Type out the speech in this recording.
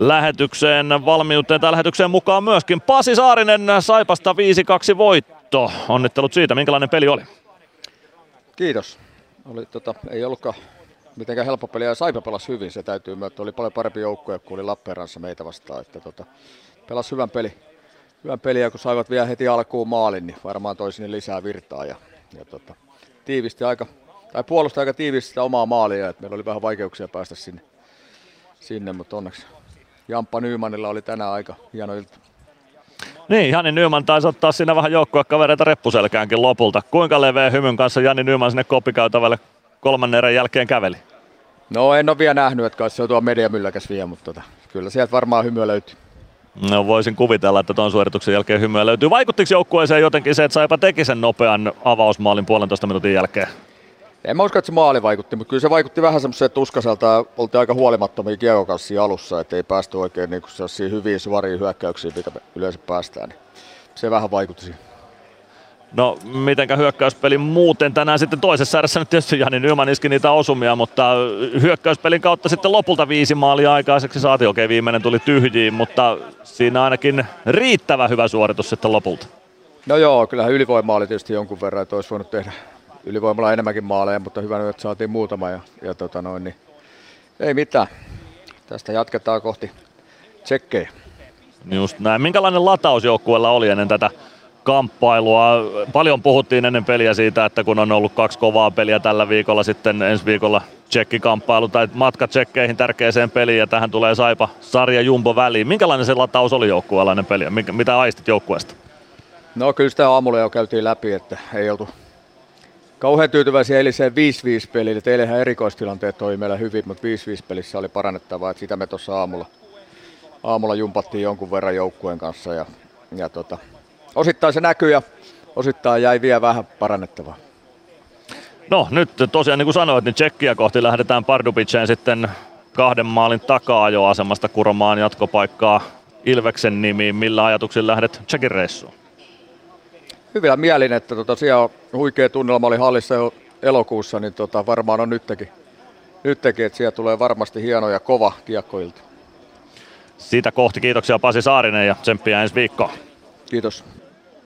lähetykseen valmiuteen tai lähetykseen mukaan myöskin. Pasi Saarinen Saipasta 5-2 voitto. Onnittelut siitä, minkälainen peli oli? Kiitos. Oli, tota, ei ollutkaan mitenkään helppo peli ja Saipa pelasi hyvin, se täytyy myöntää. Oli paljon parempi joukkue kuin oli Lappeenrannassa meitä vastaan. Että, tota, pelasi hyvän peli. Hyvän peliä, kun saivat vielä heti alkuun maalin, niin varmaan toi sinne lisää virtaa. Ja, ja tota, tiivisti aika, tai puolusti aika tiivisti sitä omaa maalia, että meillä oli vähän vaikeuksia päästä sinne, sinne mutta onneksi Jamppa Nymanilla oli tänään aika hieno ilta. Niin, Jani Nyman taisi ottaa siinä vähän joukkuekavereita reppuselkäänkin lopulta. Kuinka leveä hymyn kanssa Jani Nyman sinne koppikäytävälle kolmannen erän jälkeen käveli? No en ole vielä nähnyt, että se on tuo mediamylläkäs vielä, mutta tota, kyllä sieltä varmaan hymyä löytyy. No voisin kuvitella, että tuon suorituksen jälkeen hymyä löytyy. Vaikuttiko joukkueeseen jotenkin se, että Saipa teki sen nopean avausmaalin puolentoista minuutin jälkeen? En mä usko, että se maali vaikutti, mutta kyllä se vaikutti vähän semmoiseen tuskaselta oltiin aika huolimattomia kiekokassia alussa, että ei päästy oikein niin sellaisia hyviä suoria hyökkäyksiä, mitä yleensä päästään. Niin se vähän vaikutti siihen. No, mitenkä hyökkäyspeli muuten tänään sitten toisessa erässä nyt tietysti Jani Nyman iski niitä osumia, mutta hyökkäyspelin kautta sitten lopulta viisi maalia aikaiseksi saatiin. Okei, viimeinen tuli tyhjiin, mutta siinä ainakin riittävä hyvä suoritus sitten lopulta. No joo, kyllähän ylivoima oli tietysti jonkun verran, että olisi voinut tehdä ylivoimalla enemmänkin maaleja, mutta hyvä, että saatiin muutama ja, ja tota noin, niin ei mitään. Tästä jatketaan kohti tsekkejä. Just näin. Minkälainen lataus joukkueella oli ennen tätä kamppailua. Paljon puhuttiin ennen peliä siitä, että kun on ollut kaksi kovaa peliä tällä viikolla, sitten ensi viikolla tsekkikamppailu tai matka tsekkeihin tärkeäseen peliin ja tähän tulee Saipa sarja Jumbo väliin. Minkälainen se lataus oli joukkueellainen peli? Mitä aistit joukkueesta? No kyllä sitä aamulla jo käytiin läpi, että ei oltu kauhean tyytyväisiä eiliseen 5-5 peliin. Että eilenhän erikoistilanteet toi meillä hyvin, mutta 5-5 pelissä oli parannettavaa. Että sitä me tuossa aamulla, aamulla jumpattiin jonkun verran joukkueen kanssa ja, ja tota, osittain se näkyy ja osittain jäi vielä vähän parannettavaa. No nyt tosiaan niin kuin sanoit, niin Tsekkiä kohti lähdetään Pardubiceen sitten kahden maalin takaa jo asemasta kuromaan jatkopaikkaa Ilveksen nimiin. Millä ajatuksilla lähdet Tsekin reissuun? Hyvillä mielin, että tota, siellä huikea tunnelma oli hallissa jo elokuussa, niin tota, varmaan on nytkin, nytkin, että siellä tulee varmasti hieno ja kova kiekkoilta. Siitä kohti kiitoksia Pasi Saarinen ja tsemppiä ensi viikkoon. Kiitos.